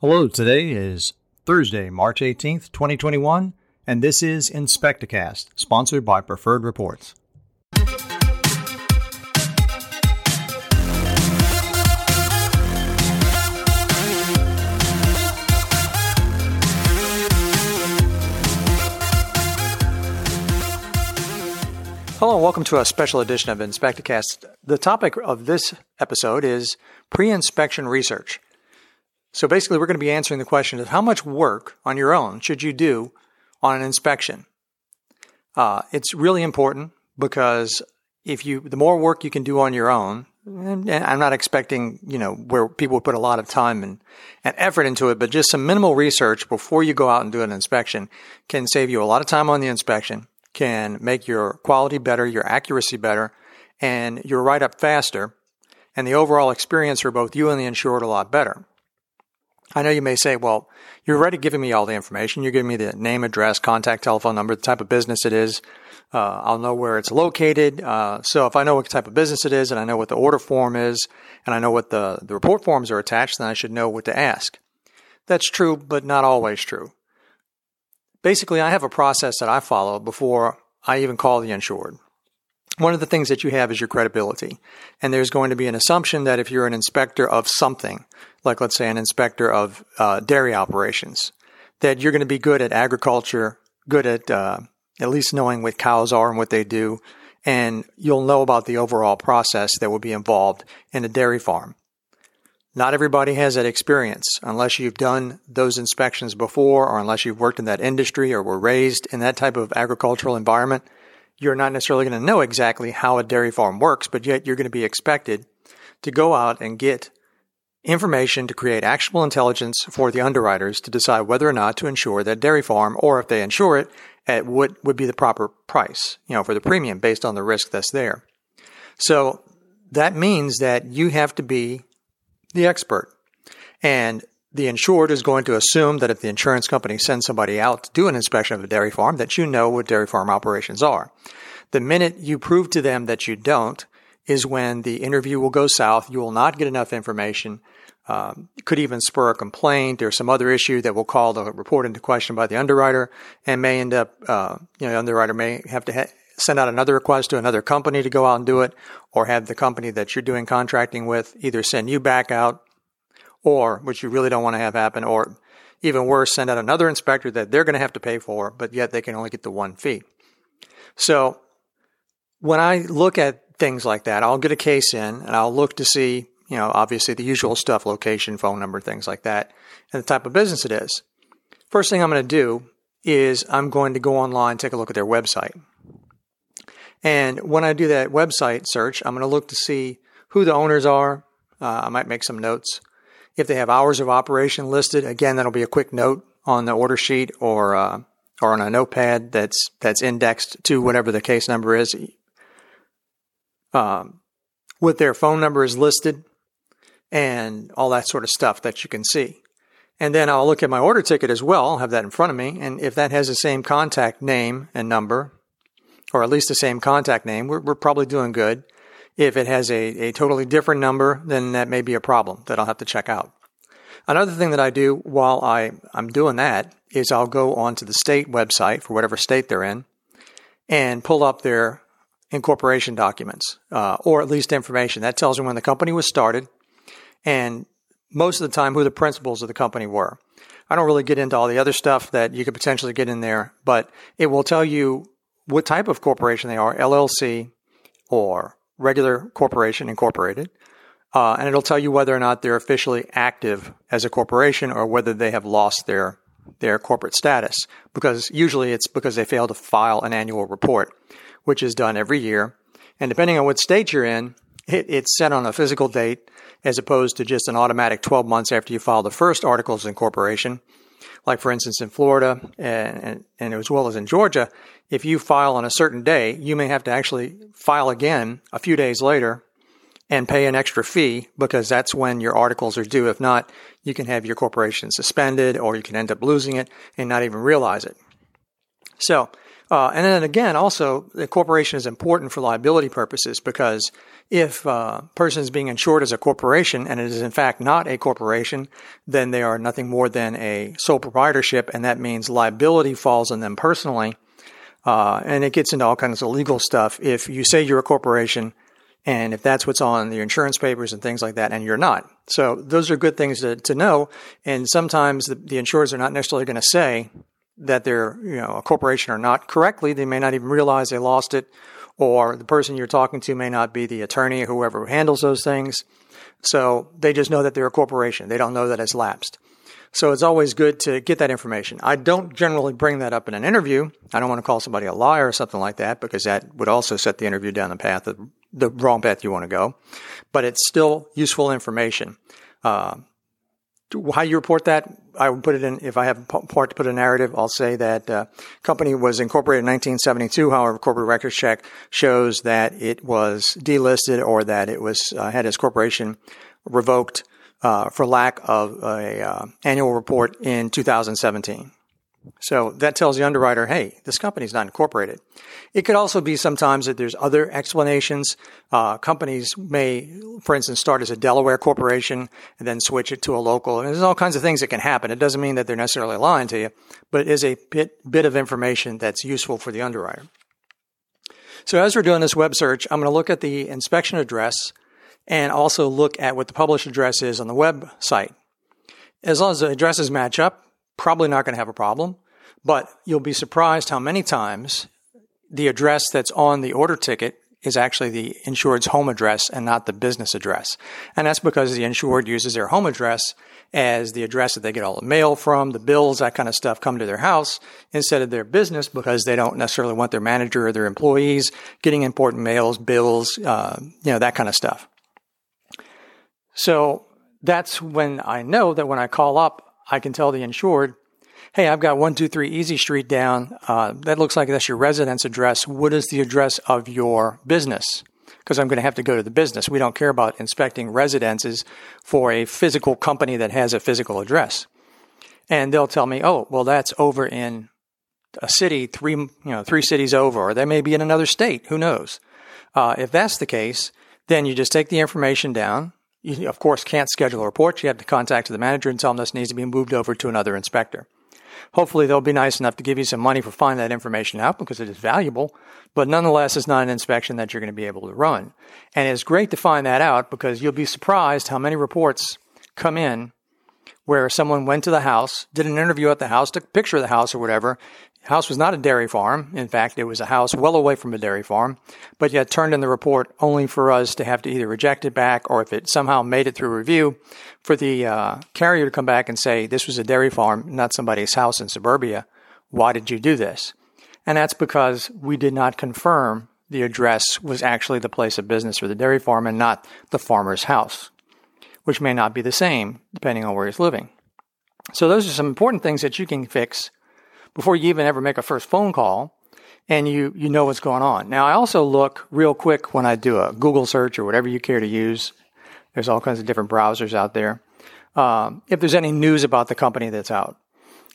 Hello, today is Thursday, March 18th, 2021, and this is Inspecticast, sponsored by Preferred Reports. Hello, and welcome to a special edition of Inspecticast. The topic of this episode is pre inspection research. So basically, we're going to be answering the question of how much work on your own should you do on an inspection? Uh, it's really important because if you, the more work you can do on your own, and I'm not expecting, you know, where people would put a lot of time and, and effort into it, but just some minimal research before you go out and do an inspection can save you a lot of time on the inspection can make your quality better, your accuracy better, and your write up faster, and the overall experience for both you and the insured a lot better. I know you may say, well, you're already giving me all the information. You're giving me the name, address, contact telephone number, the type of business it is. Uh, I'll know where it's located. Uh, so if I know what type of business it is and I know what the order form is and I know what the, the report forms are attached, then I should know what to ask. That's true, but not always true basically, I have a process that I follow before I even call the insured. One of the things that you have is your credibility. And there's going to be an assumption that if you're an inspector of something, like let's say an inspector of uh, dairy operations, that you're going to be good at agriculture, good at uh, at least knowing what cows are and what they do, and you'll know about the overall process that will be involved in a dairy farm. Not everybody has that experience unless you've done those inspections before or unless you've worked in that industry or were raised in that type of agricultural environment. You're not necessarily going to know exactly how a dairy farm works, but yet you're going to be expected to go out and get information to create actionable intelligence for the underwriters to decide whether or not to insure that dairy farm or if they insure it at what would be the proper price, you know, for the premium based on the risk that's there. So that means that you have to be the expert. And the insured is going to assume that if the insurance company sends somebody out to do an inspection of a dairy farm, that you know what dairy farm operations are. The minute you prove to them that you don't is when the interview will go south. You will not get enough information. Um, could even spur a complaint or some other issue that will call the report into question by the underwriter and may end up, uh, you know, the underwriter may have to ha- send out another request to another company to go out and do it, or have the company that you're doing contracting with either send you back out, or which you really don't want to have happen, or even worse, send out another inspector that they're going to have to pay for, but yet they can only get the one fee. So when I look at things like that, I'll get a case in and I'll look to see, you know, obviously the usual stuff, location, phone number, things like that, and the type of business it is. First thing I'm going to do is I'm going to go online, take a look at their website. And when I do that website search, I'm going to look to see who the owners are. Uh, I might make some notes. If they have hours of operation listed, again, that'll be a quick note on the order sheet or uh, or on a notepad that's that's indexed to whatever the case number is. Um, with their phone number is listed and all that sort of stuff that you can see. And then I'll look at my order ticket as well. I'll have that in front of me. And if that has the same contact name and number, or at least the same contact name, we're, we're probably doing good. If it has a, a totally different number, then that may be a problem that I'll have to check out. Another thing that I do while I, I'm doing that is I'll go onto the state website for whatever state they're in and pull up their incorporation documents, uh, or at least information. That tells me when the company was started and most of the time who the principals of the company were. I don't really get into all the other stuff that you could potentially get in there, but it will tell you what type of corporation they are, LLC or regular corporation incorporated. Uh, and it'll tell you whether or not they're officially active as a corporation or whether they have lost their their corporate status because usually it's because they fail to file an annual report, which is done every year. And depending on what state you're in, it, it's set on a physical date as opposed to just an automatic 12 months after you file the first articles of incorporation. Like for instance, in Florida and, and, and as well as in Georgia, if you file on a certain day, you may have to actually file again a few days later and pay an extra fee because that's when your articles are due. If not, you can have your corporation suspended or you can end up losing it and not even realize it. So Uh, and then again, also, the corporation is important for liability purposes because if a uh, person is being insured as a corporation and it is in fact not a corporation, then they are nothing more than a sole proprietorship, and that means liability falls on them personally. Uh, and it gets into all kinds of legal stuff. If you say you're a corporation, and if that's what's on your insurance papers and things like that, and you're not. So those are good things to, to know. And sometimes the, the insurers are not necessarily going to say, that they're you know a corporation or not correctly. They may not even realize they lost it, or the person you're talking to may not be the attorney or whoever handles those things. So they just know that they're a corporation. They don't know that it's lapsed. So it's always good to get that information. I don't generally bring that up in an interview. I don't want to call somebody a liar or something like that because that would also set the interview down the path of the wrong path you want to go. But it's still useful information. Uh, how you report that, I would put it in, if I have part to put a narrative, I'll say that uh, company was incorporated in 1972. However, corporate records check shows that it was delisted or that it was uh, had its corporation revoked uh, for lack of a uh, annual report in 2017. So that tells the underwriter, hey, this company's not incorporated. It could also be sometimes that there's other explanations. Uh, companies may, for instance, start as a Delaware corporation and then switch it to a local. And there's all kinds of things that can happen. It doesn't mean that they're necessarily lying to you, but it is a bit, bit of information that's useful for the underwriter. So as we're doing this web search, I'm going to look at the inspection address and also look at what the published address is on the website. As long as the addresses match up, probably not going to have a problem. But you'll be surprised how many times the address that's on the order ticket is actually the insured's home address and not the business address. And that's because the insured uses their home address as the address that they get all the mail from, the bills, that kind of stuff come to their house instead of their business because they don't necessarily want their manager or their employees getting important mails, bills, uh, you know, that kind of stuff. So that's when I know that when I call up I can tell the insured, hey, I've got 123 Easy Street down. Uh, that looks like that's your residence address. What is the address of your business? Because I'm going to have to go to the business. We don't care about inspecting residences for a physical company that has a physical address. And they'll tell me, oh, well, that's over in a city three, you know, three cities over, or they may be in another state. Who knows? Uh, if that's the case, then you just take the information down, you, of course, can't schedule a report. You have to contact the manager and tell them this needs to be moved over to another inspector. Hopefully, they'll be nice enough to give you some money for finding that information out because it is valuable, but nonetheless, it's not an inspection that you're going to be able to run. And it's great to find that out because you'll be surprised how many reports come in where someone went to the house, did an interview at the house, took a picture of the house or whatever, house was not a dairy farm. In fact, it was a house well away from a dairy farm, but yet turned in the report only for us to have to either reject it back or if it somehow made it through review, for the uh, carrier to come back and say, this was a dairy farm, not somebody's house in suburbia. Why did you do this? And that's because we did not confirm the address was actually the place of business for the dairy farm and not the farmer's house, which may not be the same depending on where he's living. So those are some important things that you can fix before you even ever make a first phone call and you, you know what's going on. Now, I also look real quick when I do a Google search or whatever you care to use. There's all kinds of different browsers out there. Um, if there's any news about the company that's out.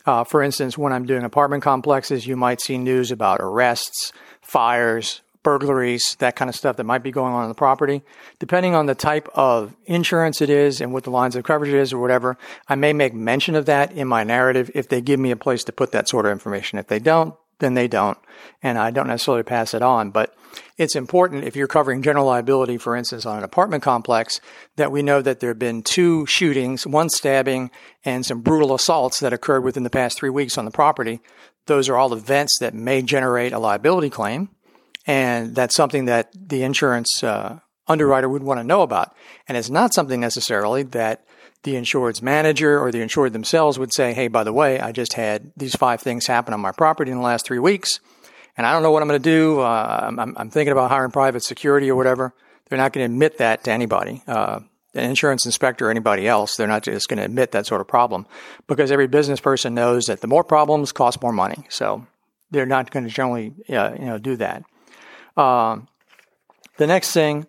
Uh, for instance, when I'm doing apartment complexes, you might see news about arrests, fires, burglaries, that kind of stuff that might be going on in the property. Depending on the type of insurance it is and what the lines of coverage is or whatever, I may make mention of that in my narrative if they give me a place to put that sort of information. If they don't, then they don't. And I don't necessarily pass it on. But it's important if you're covering general liability, for instance, on an apartment complex, that we know that there have been two shootings, one stabbing, and some brutal assaults that occurred within the past three weeks on the property. Those are all events that may generate a liability claim. And that's something that the insurance uh, underwriter would want to know about. And it's not something necessarily that the insured's manager or the insured themselves would say, hey, by the way, I just had these five things happen on my property in the last three weeks, and I don't know what I'm going to do. Uh, I'm, I'm, thinking about hiring private security or whatever. They're not going to admit that to anybody. Uh, an insurance inspector or anybody else, they're not just going to admit that sort of problem because every business person knows that the more problems cost more money. So they're not going to generally, uh, you know, do that. Um, the next thing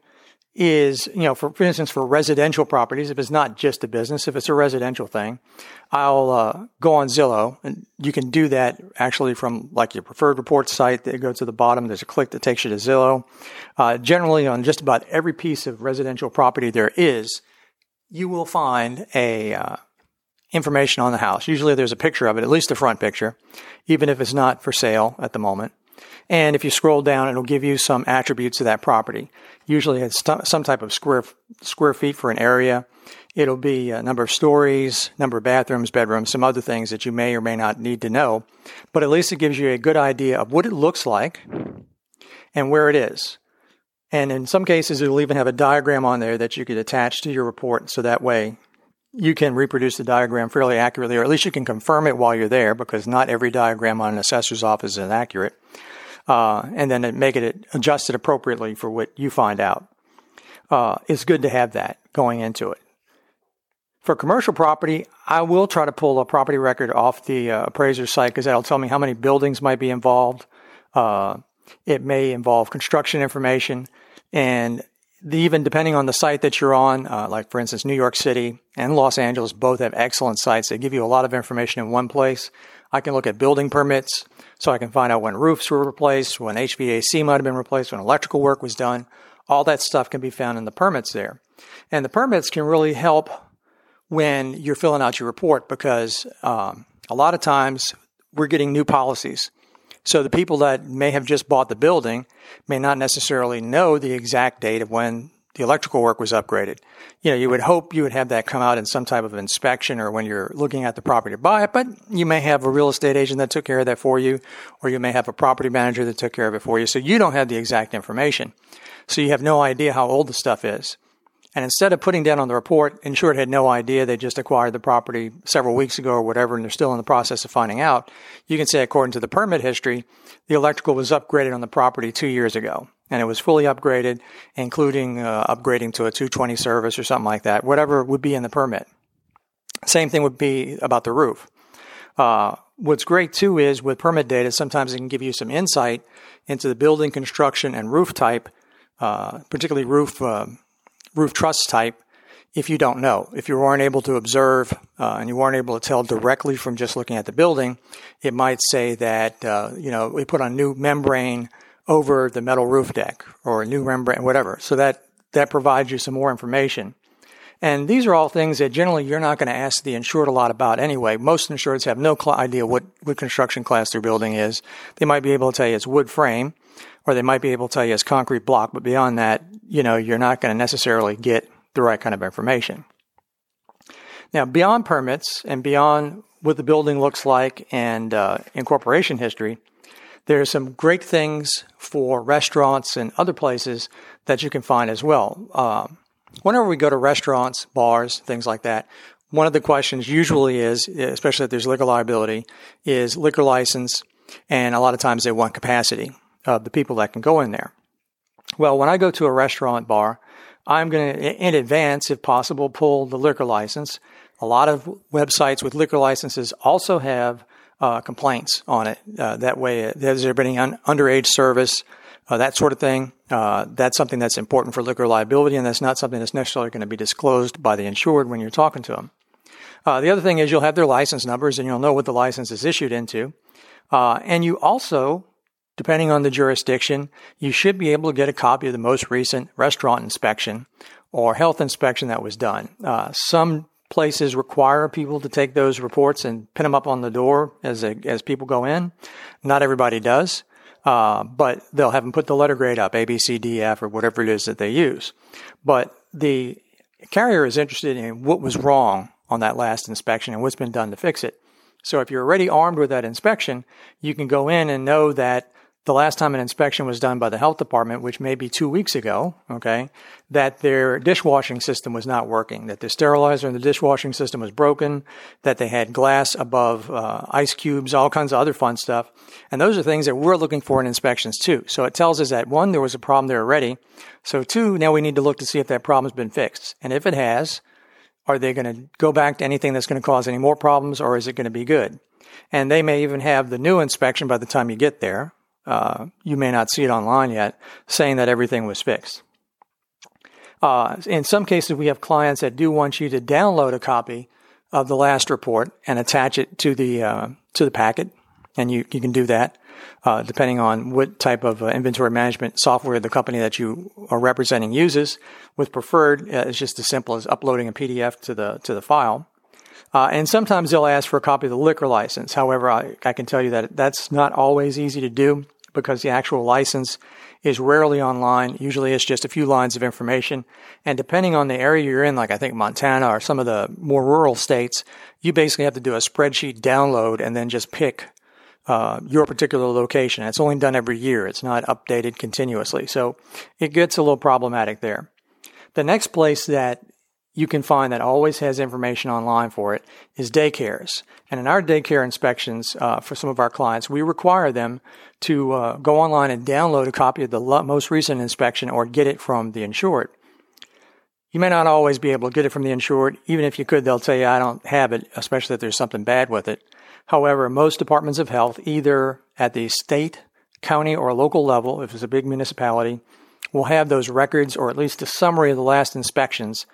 is, you know, for, for instance, for residential properties, if it's not just a business, if it's a residential thing, I'll uh, go on Zillow, and you can do that actually from like your preferred report site. That goes to the bottom. There's a click that takes you to Zillow. Uh, generally, on just about every piece of residential property there is, you will find a uh, information on the house. Usually, there's a picture of it, at least the front picture, even if it's not for sale at the moment. And if you scroll down, it'll give you some attributes of that property. Usually it's some type of square, square feet for an area. It'll be a number of stories, number of bathrooms, bedrooms, some other things that you may or may not need to know. But at least it gives you a good idea of what it looks like and where it is. And in some cases, it'll even have a diagram on there that you could attach to your report so that way you can reproduce the diagram fairly accurately, or at least you can confirm it while you're there because not every diagram on an assessor's office is accurate uh, and then make it adjusted appropriately for what you find out. Uh, it's good to have that going into it. For commercial property, I will try to pull a property record off the uh, appraiser site because that'll tell me how many buildings might be involved. Uh, it may involve construction information, and even depending on the site that you're on, uh, like for instance, New York City and Los Angeles both have excellent sites. They give you a lot of information in one place. I can look at building permits, so I can find out when roofs were replaced, when HVAC might have been replaced, when electrical work was done. All that stuff can be found in the permits there. And the permits can really help when you're filling out your report because um, a lot of times we're getting new policies. So the people that may have just bought the building may not necessarily know the exact date of when the electrical work was upgraded. You know, you would hope you would have that come out in some type of inspection or when you're looking at the property to buy it, but you may have a real estate agent that took care of that for you, or you may have a property manager that took care of it for you. So you don't have the exact information. So you have no idea how old the stuff is. And instead of putting down on the report, insured had no idea they just acquired the property several weeks ago or whatever, and they're still in the process of finding out. You can say, according to the permit history, the electrical was upgraded on the property two years ago and it was fully upgraded, including uh, upgrading to a 220 service or something like that, whatever would be in the permit. Same thing would be about the roof. Uh, what's great too is with permit data, sometimes it can give you some insight into the building construction and roof type, uh, particularly roof uh, roof truss type. If you don't know, if you weren't able to observe uh, and you weren't able to tell directly from just looking at the building, it might say that uh, you know we put a new membrane over the metal roof deck or a new membrane, whatever. So that, that provides you some more information. And these are all things that generally you're not going to ask the insured a lot about anyway. Most insureds have no idea what, what construction class their building is. They might be able to tell you it's wood frame, or they might be able to tell you it's concrete block, but beyond that, you know, you're not going to necessarily get the right kind of information. Now, beyond permits and beyond what the building looks like and uh, incorporation history, there are some great things for restaurants and other places that you can find as well. Uh, whenever we go to restaurants, bars, things like that, one of the questions usually is, especially if there's liquor liability, is liquor license, and a lot of times they want capacity of the people that can go in there. Well, when I go to a restaurant bar, I'm going to, in advance, if possible, pull the liquor license. A lot of websites with liquor licenses also have uh, complaints on it. Uh, that way, uh, has there been any un- underage service, uh, that sort of thing? Uh, that's something that's important for liquor liability, and that's not something that's necessarily going to be disclosed by the insured when you're talking to them. Uh, the other thing is you'll have their license numbers, and you'll know what the license is issued into. and you also, depending on the jurisdiction, you should be able to get a copy of the most recent restaurant inspection or health inspection that was done. some places require people to take those reports and pin them up on the door as a, as people go in. Not everybody does, uh, but they'll have them put the letter grade up, A, B, C, D, F, or whatever it is that they use. But the carrier is interested in what was wrong on that last inspection and what's been done to fix it. So if you're already armed with that inspection, you can go in and know that the last time an inspection was done by the health department, which may be two weeks ago, okay, that their dishwashing system was not working, that the sterilizer in the dishwashing system was broken, that they had glass above uh, ice cubes, all kinds of other fun stuff. And those are things that we're looking for in inspections too. So it tells us that one, there was a problem there already. So two, now we need to look to see if that problem's been fixed. And if it has, are they going to go back to anything that's going to cause any more problems or is it going to be good? And they may even have the new inspection by the time you get there uh, you may not see it online yet, saying that everything was fixed. Uh, in some cases, we have clients that do want you to download a copy of the last report and attach it to the uh, to the packet, and you, you can do that uh, depending on what type of uh, inventory management software the company that you are representing uses. With preferred, uh, it's just as simple as uploading a PDF to the to the file. Uh, and sometimes they'll ask for a copy of the liquor license. However, I, I can tell you that that's not always easy to do because the actual license is rarely online. Usually it's just a few lines of information. And depending on the area you're in, like I think Montana or some of the more rural states, you basically have to do a spreadsheet download and then just pick uh, your particular location. It's only done every year. It's not updated continuously. So it gets a little problematic there. The next place that you can find that always has information online for it is daycares. And in our daycare inspections uh, for some of our clients, we require them to uh, go online and download a copy of the most recent inspection or get it from the insured. You may not always be able to get it from the insured. Even if you could, they'll tell you, I don't have it, especially if there's something bad with it. However, most departments of health, either at the state, county, or local level, if it's a big municipality, will have those records or at least a summary of the last inspections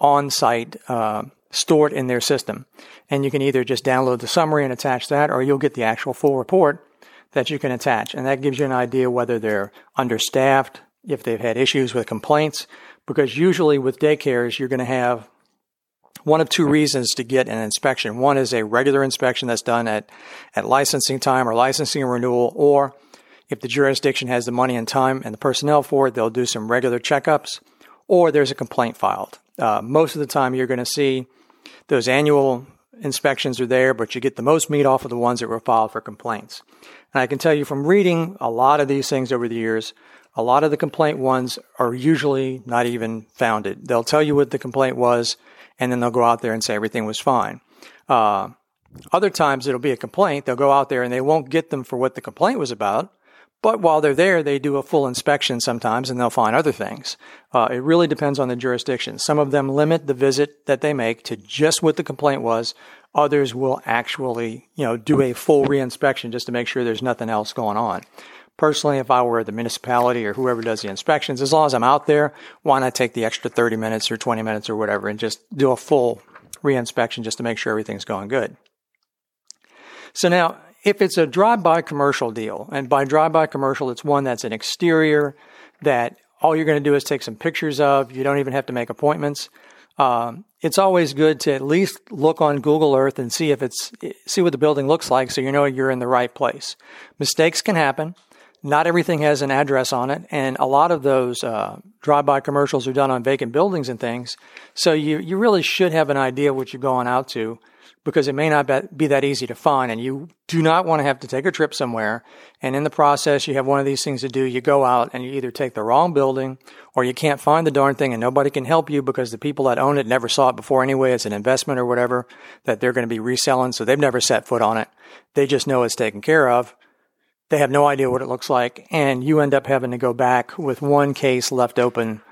on site uh, stored in their system. And you can either just download the summary and attach that, or you'll get the actual full report that you can attach. And that gives you an idea whether they're understaffed, if they've had issues with complaints, because usually with daycares, you're going to have one of two reasons to get an inspection. One is a regular inspection that's done at, at licensing time or licensing renewal, or if the jurisdiction has the money and time and the personnel for it, they'll do some regular checkups, or there's a complaint filed. Uh, most of the time, you're going to see those annual inspections are there, but you get the most meat off of the ones that were filed for complaints. And I can tell you from reading a lot of these things over the years, a lot of the complaint ones are usually not even founded. They'll tell you what the complaint was, and then they'll go out there and say everything was fine. Uh, other times it'll be a complaint. They'll go out there and they won't get them for what the complaint was about. But while they're there, they do a full inspection sometimes and they'll find other things. Uh, it really depends on the jurisdiction. Some of them limit the visit that they make to just what the complaint was. Others will actually, you know, do a full reinspection just to make sure there's nothing else going on. Personally, if I were the municipality or whoever does the inspections, as long as I'm out there, why not take the extra 30 minutes or 20 minutes or whatever and just do a full reinspection just to make sure everything's going good. So now, if it's a drive-by commercial deal, and by drive-by commercial, it's one that's an exterior that all you're going to do is take some pictures of. You don't even have to make appointments. Um, it's always good to at least look on Google Earth and see if it's see what the building looks like, so you know you're in the right place. Mistakes can happen. Not everything has an address on it, and a lot of those uh, drive-by commercials are done on vacant buildings and things. So you you really should have an idea what you're going out to, because it may not be that easy to find, and you do not want to have to take a trip somewhere, and in the process you have one of these things to do. You go out and you either take the wrong building, or you can't find the darn thing, and nobody can help you because the people that own it never saw it before anyway. It's an investment or whatever that they're going to be reselling, so they've never set foot on it. They just know it's taken care of they have no idea what it looks like, and you end up having to go back with one case left open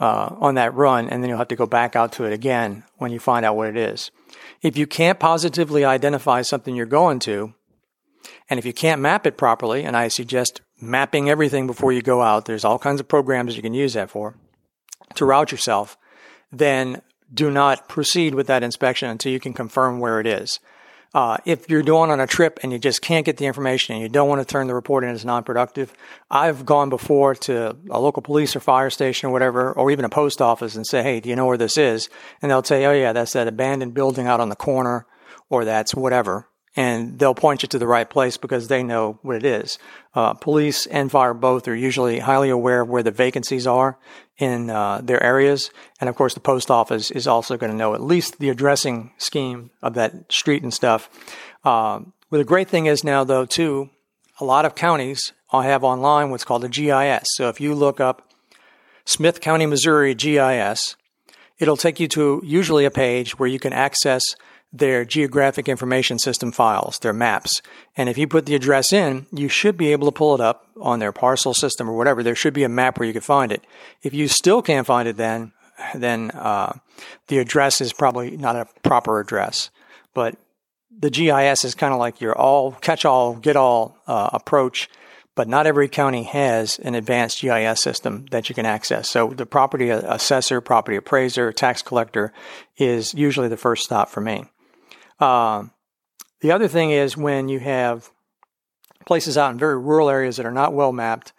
uh, on that run, and then you'll have to go back out to it again when you find out what it is. If you can't positively identify something you're going to, and if you can't map it properly, and I suggest mapping everything before you go out, there's all kinds of programs you can use that for to route yourself, then do not proceed with that inspection until you can confirm where it is. Uh, if you're going on a trip and you just can't get the information and you don't want to turn the report in as non-productive, I've gone before to a local police or fire station or whatever, or even a post office and say, "Hey, do you know where this is?" And they'll say, "Oh yeah, that's that abandoned building out on the corner, or that's whatever." And they'll point you to the right place because they know what it is. Uh, police and fire both are usually highly aware of where the vacancies are in uh, their areas, and of course, the post office is also going to know at least the addressing scheme of that street and stuff. Um, well, the great thing is now, though, too, a lot of counties have online what's called a GIS. So if you look up Smith County, Missouri GIS, it'll take you to usually a page where you can access their geographic information system files, their maps. And if you put the address in, you should be able to pull it up on their parcel system or whatever. There should be a map where you can find it. If you still can't find it, then then uh, the address is probably not a proper address. But the GIS is kind of like your all catch all, get all uh, approach but not every county has an advanced GIS system that you can access. So the property assessor, property appraiser, tax collector is usually the first stop for me. Uh, the other thing is when you have places out in very rural areas that are not well mapped,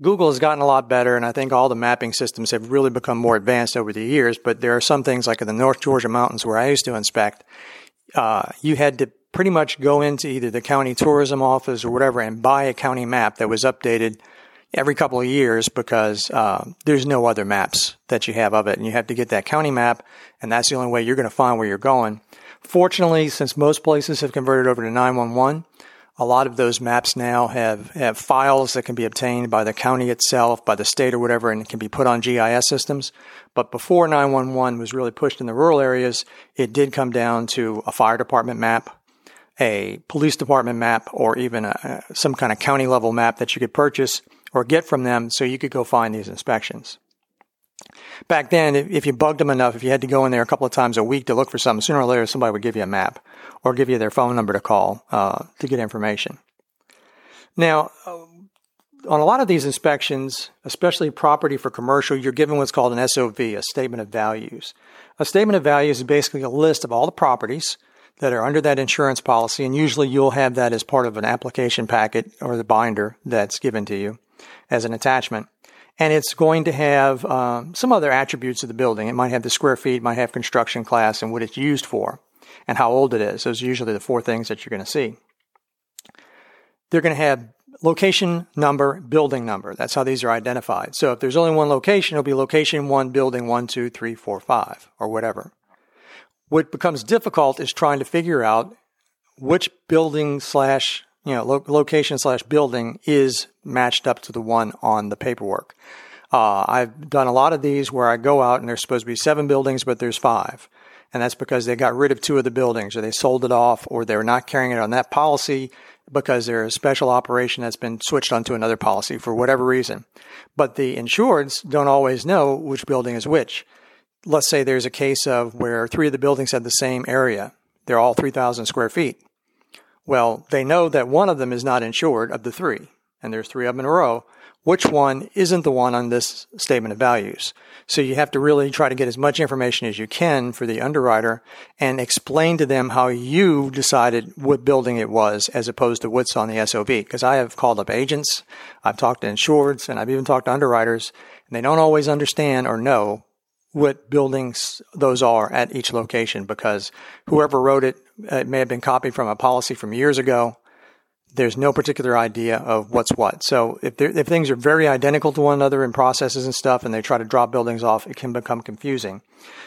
Google has gotten a lot better, and I think all the mapping systems have really become more advanced over the years. But there are some things like in the North Georgia mountains where I used to inspect, uh, you had to pretty much go into either the county tourism office or whatever and buy a county map that was updated every couple of years because uh, there's no other maps that you have of it. And you have to get that county map, and that's the only way you're going to find where you're going. Fortunately, since most places have converted over to 911, a lot of those maps now have, have files that can be obtained by the county itself, by the state or whatever, and it can be put on GIS systems. But before 911 was really pushed in the rural areas, it did come down to a fire department map a police department map or even a, some kind of county level map that you could purchase or get from them so you could go find these inspections. Back then, if you bugged them enough, if you had to go in there a couple of times a week to look for something, sooner or later somebody would give you a map or give you their phone number to call uh, to get information. Now, uh, on a lot of these inspections, especially property for commercial, you're given what's called an SOV, a statement of values. A statement of values is basically a list of all the properties that are under that insurance policy, and usually you'll have that as part of an application packet or the binder that's given to you as an attachment. And it's going to have um, some other attributes of the building. It might have the square feet, might have construction class, and what it's used for, and how old it is. Those are usually the four things that you're going to see. They're going to have location number, building number. That's how these are identified. So if there's only one location, it'll be location one, building one, two, three, four, five, or whatever. What becomes difficult is trying to figure out which building slash you know lo- location slash building is matched up to the one on the paperwork. Uh, I've done a lot of these where I go out and there's supposed to be seven buildings, but there's five. And that's because they got rid of two of the buildings or they sold it off or they're not carrying it on that policy because they're a special operation that's been switched onto another policy for whatever reason. But the insureds don't always know which building is which let's say there's a case of where three of the buildings had the same area. They're all 3,000 square feet. Well, they know that one of them is not insured of the three, and there's three of them in a row. Which one isn't the one on this statement of values? So you have to really try to get as much information as you can for the underwriter and explain to them how you decided what building it was as opposed to what's on the SOV. Because I have called up agents, I've talked to insureds, and I've even talked to underwriters, and they don't always understand or know what buildings those are at each location because whoever wrote it, it may have been copied from a policy from years ago. There's no particular idea of what's what. So if, if things are very identical to one another in processes and stuff and they try to drop buildings off, it can become confusing.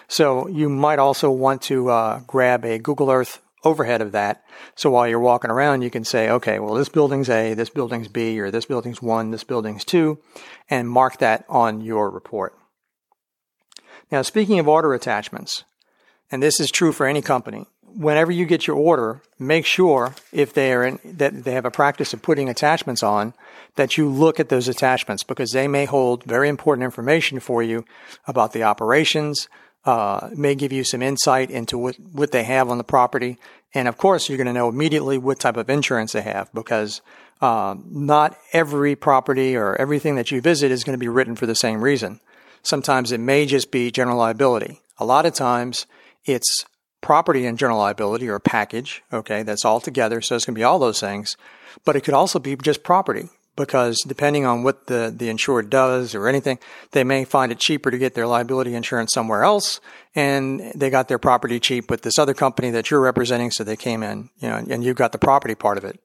So you might also want to uh, grab a Google Earth overhead of that. So while you're walking around, you can say, okay, well, this building's A, this building's B, or this building's one, this building's two, and mark that on your report. Now, speaking of order attachments, and this is true for any company, whenever you get your order, make sure if they are in, that they have a practice of putting attachments on, that you look at those attachments because they may hold very important information for you about the operations, uh, may give you some insight into what, what they have on the property. And of course, you're going to know immediately what type of insurance they have because uh, not every property or everything that you visit is going to be written for the same reason. Sometimes it may just be general liability. A lot of times it's property and general liability or a package. Okay. That's all together. So it's going to be all those things, but it could also be just property because depending on what the, the insured does or anything, they may find it cheaper to get their liability insurance somewhere else. And they got their property cheap with this other company that you're representing. So they came in, you know, and you've got the property part of it.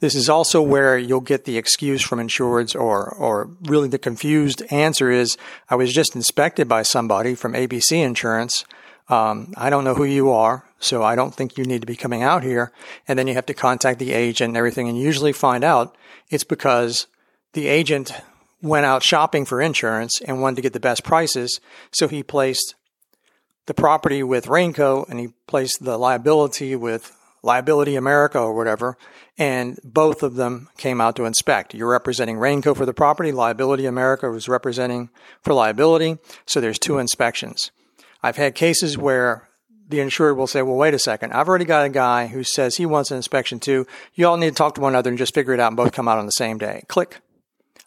This is also where you'll get the excuse from insureds or, or really the confused answer is, I was just inspected by somebody from ABC Insurance. Um, I don't know who you are, so I don't think you need to be coming out here. And then you have to contact the agent and everything and usually find out it's because the agent went out shopping for insurance and wanted to get the best prices. So he placed the property with Rainco and he placed the liability with Liability America or whatever, and both of them came out to inspect. You're representing Rainco for the property, Liability America was representing for liability, so there's two inspections. I've had cases where the insured will say, well, wait a second. I've already got a guy who says he wants an inspection too. You all need to talk to one another and just figure it out and both come out on the same day. Click.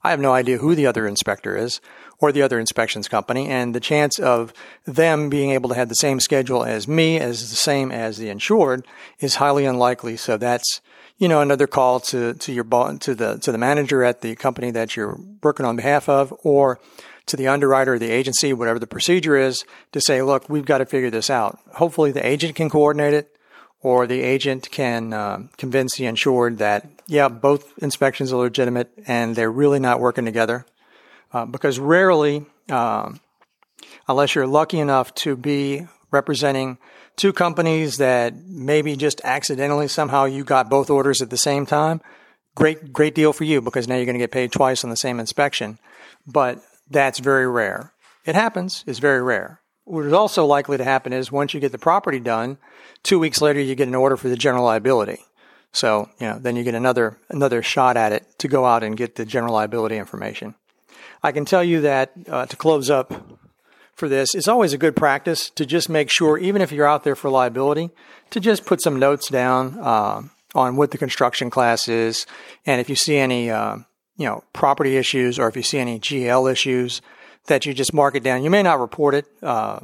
I have no idea who the other inspector is or the other inspections company, and the chance of them being able to have the same schedule as me, as the same as the insured, is highly unlikely. So that's you know another call to to your to the to the manager at the company that you're working on behalf of, or to the underwriter or the agency, whatever the procedure is, to say, look, we've got to figure this out. Hopefully, the agent can coordinate it, or the agent can uh, convince the insured that yeah, both inspections are legitimate and they're really not working together. Uh, because rarely, um, unless you're lucky enough to be representing two companies that maybe just accidentally somehow you got both orders at the same time, great, great deal for you because now you're going to get paid twice on the same inspection. But that's very rare. It happens, it's very rare. What is also likely to happen is once you get the property done, two weeks later you get an order for the general liability. So, you know, then you get another another shot at it to go out and get the general liability information. I can tell you that uh, to close up for this, it's always a good practice to just make sure, even if you're out there for liability, to just put some notes down uh, on what the construction class is, and if you see any, uh, you know, property issues or if you see any GL issues, that you just mark it down. You may not report it, uh,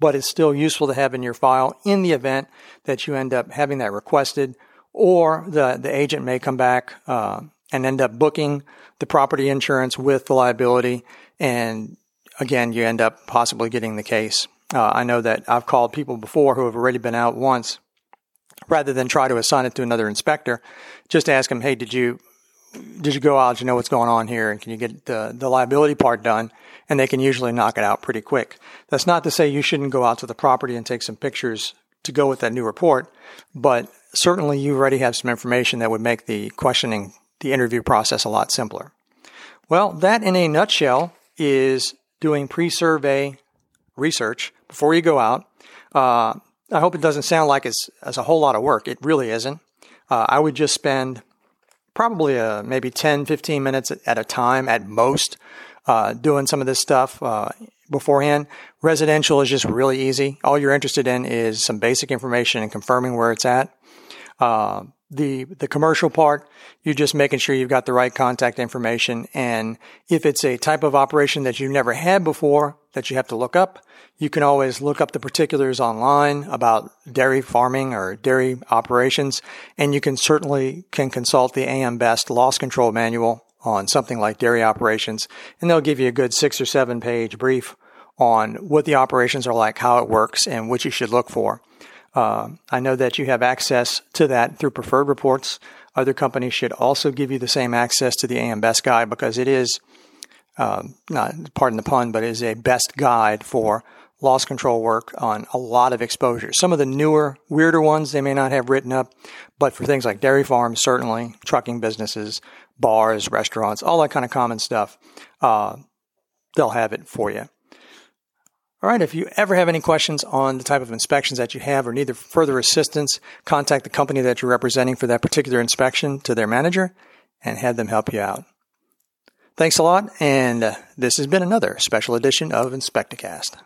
but it's still useful to have in your file in the event that you end up having that requested or the, the agent may come back uh, and end up booking the property insurance with the liability. And again, you end up possibly getting the case. Uh, I know that I've called people before who have already been out once. Rather than try to assign it to another inspector, just ask them, "Hey, did you did you go out? You know what's going on here? And can you get the, the liability part done? And they can usually knock it out pretty quick. That's not to say you shouldn't go out to the property and take some pictures to go with that new report, but certainly you already have some information that would make the questioning, the interview process a lot simpler. Well, that in a nutshell is doing pre survey research before you go out. Uh, I hope it doesn't sound like it's, it's, a whole lot of work. It really isn't. Uh, I would just spend probably uh, maybe 10, 15 minutes at a time at most uh, doing some of this stuff uh, beforehand. Residential is just really easy. All you're interested in is some basic information and confirming where it's at. Uh, the the commercial part, you're just making sure you've got the right contact information. And if it's a type of operation that you've never had before that you have to look up, you can always look up the particulars online about dairy farming or dairy operations, and you can certainly can consult the AM Best Loss Control Manual on something like dairy operations, and they'll give you a good six or seven page brief on what the operations are like, how it works, and what you should look for. Uh, I know that you have access to that through preferred reports. Other companies should also give you the same access to the AM Best Guide because it is, uh, not pardon the pun, but is a best guide for loss control work on a lot of exposures. Some of the newer, weirder ones they may not have written up, but for things like dairy farms, certainly, trucking businesses, bars, restaurants, all that kind of common stuff, uh, they'll have it for you. All right, if you ever have any questions on the type of inspections that you have or need further assistance, contact the company that you're representing for that particular inspection to their manager and have them help you out. Thanks a lot, and uh, this has been another special edition of Inspecticast.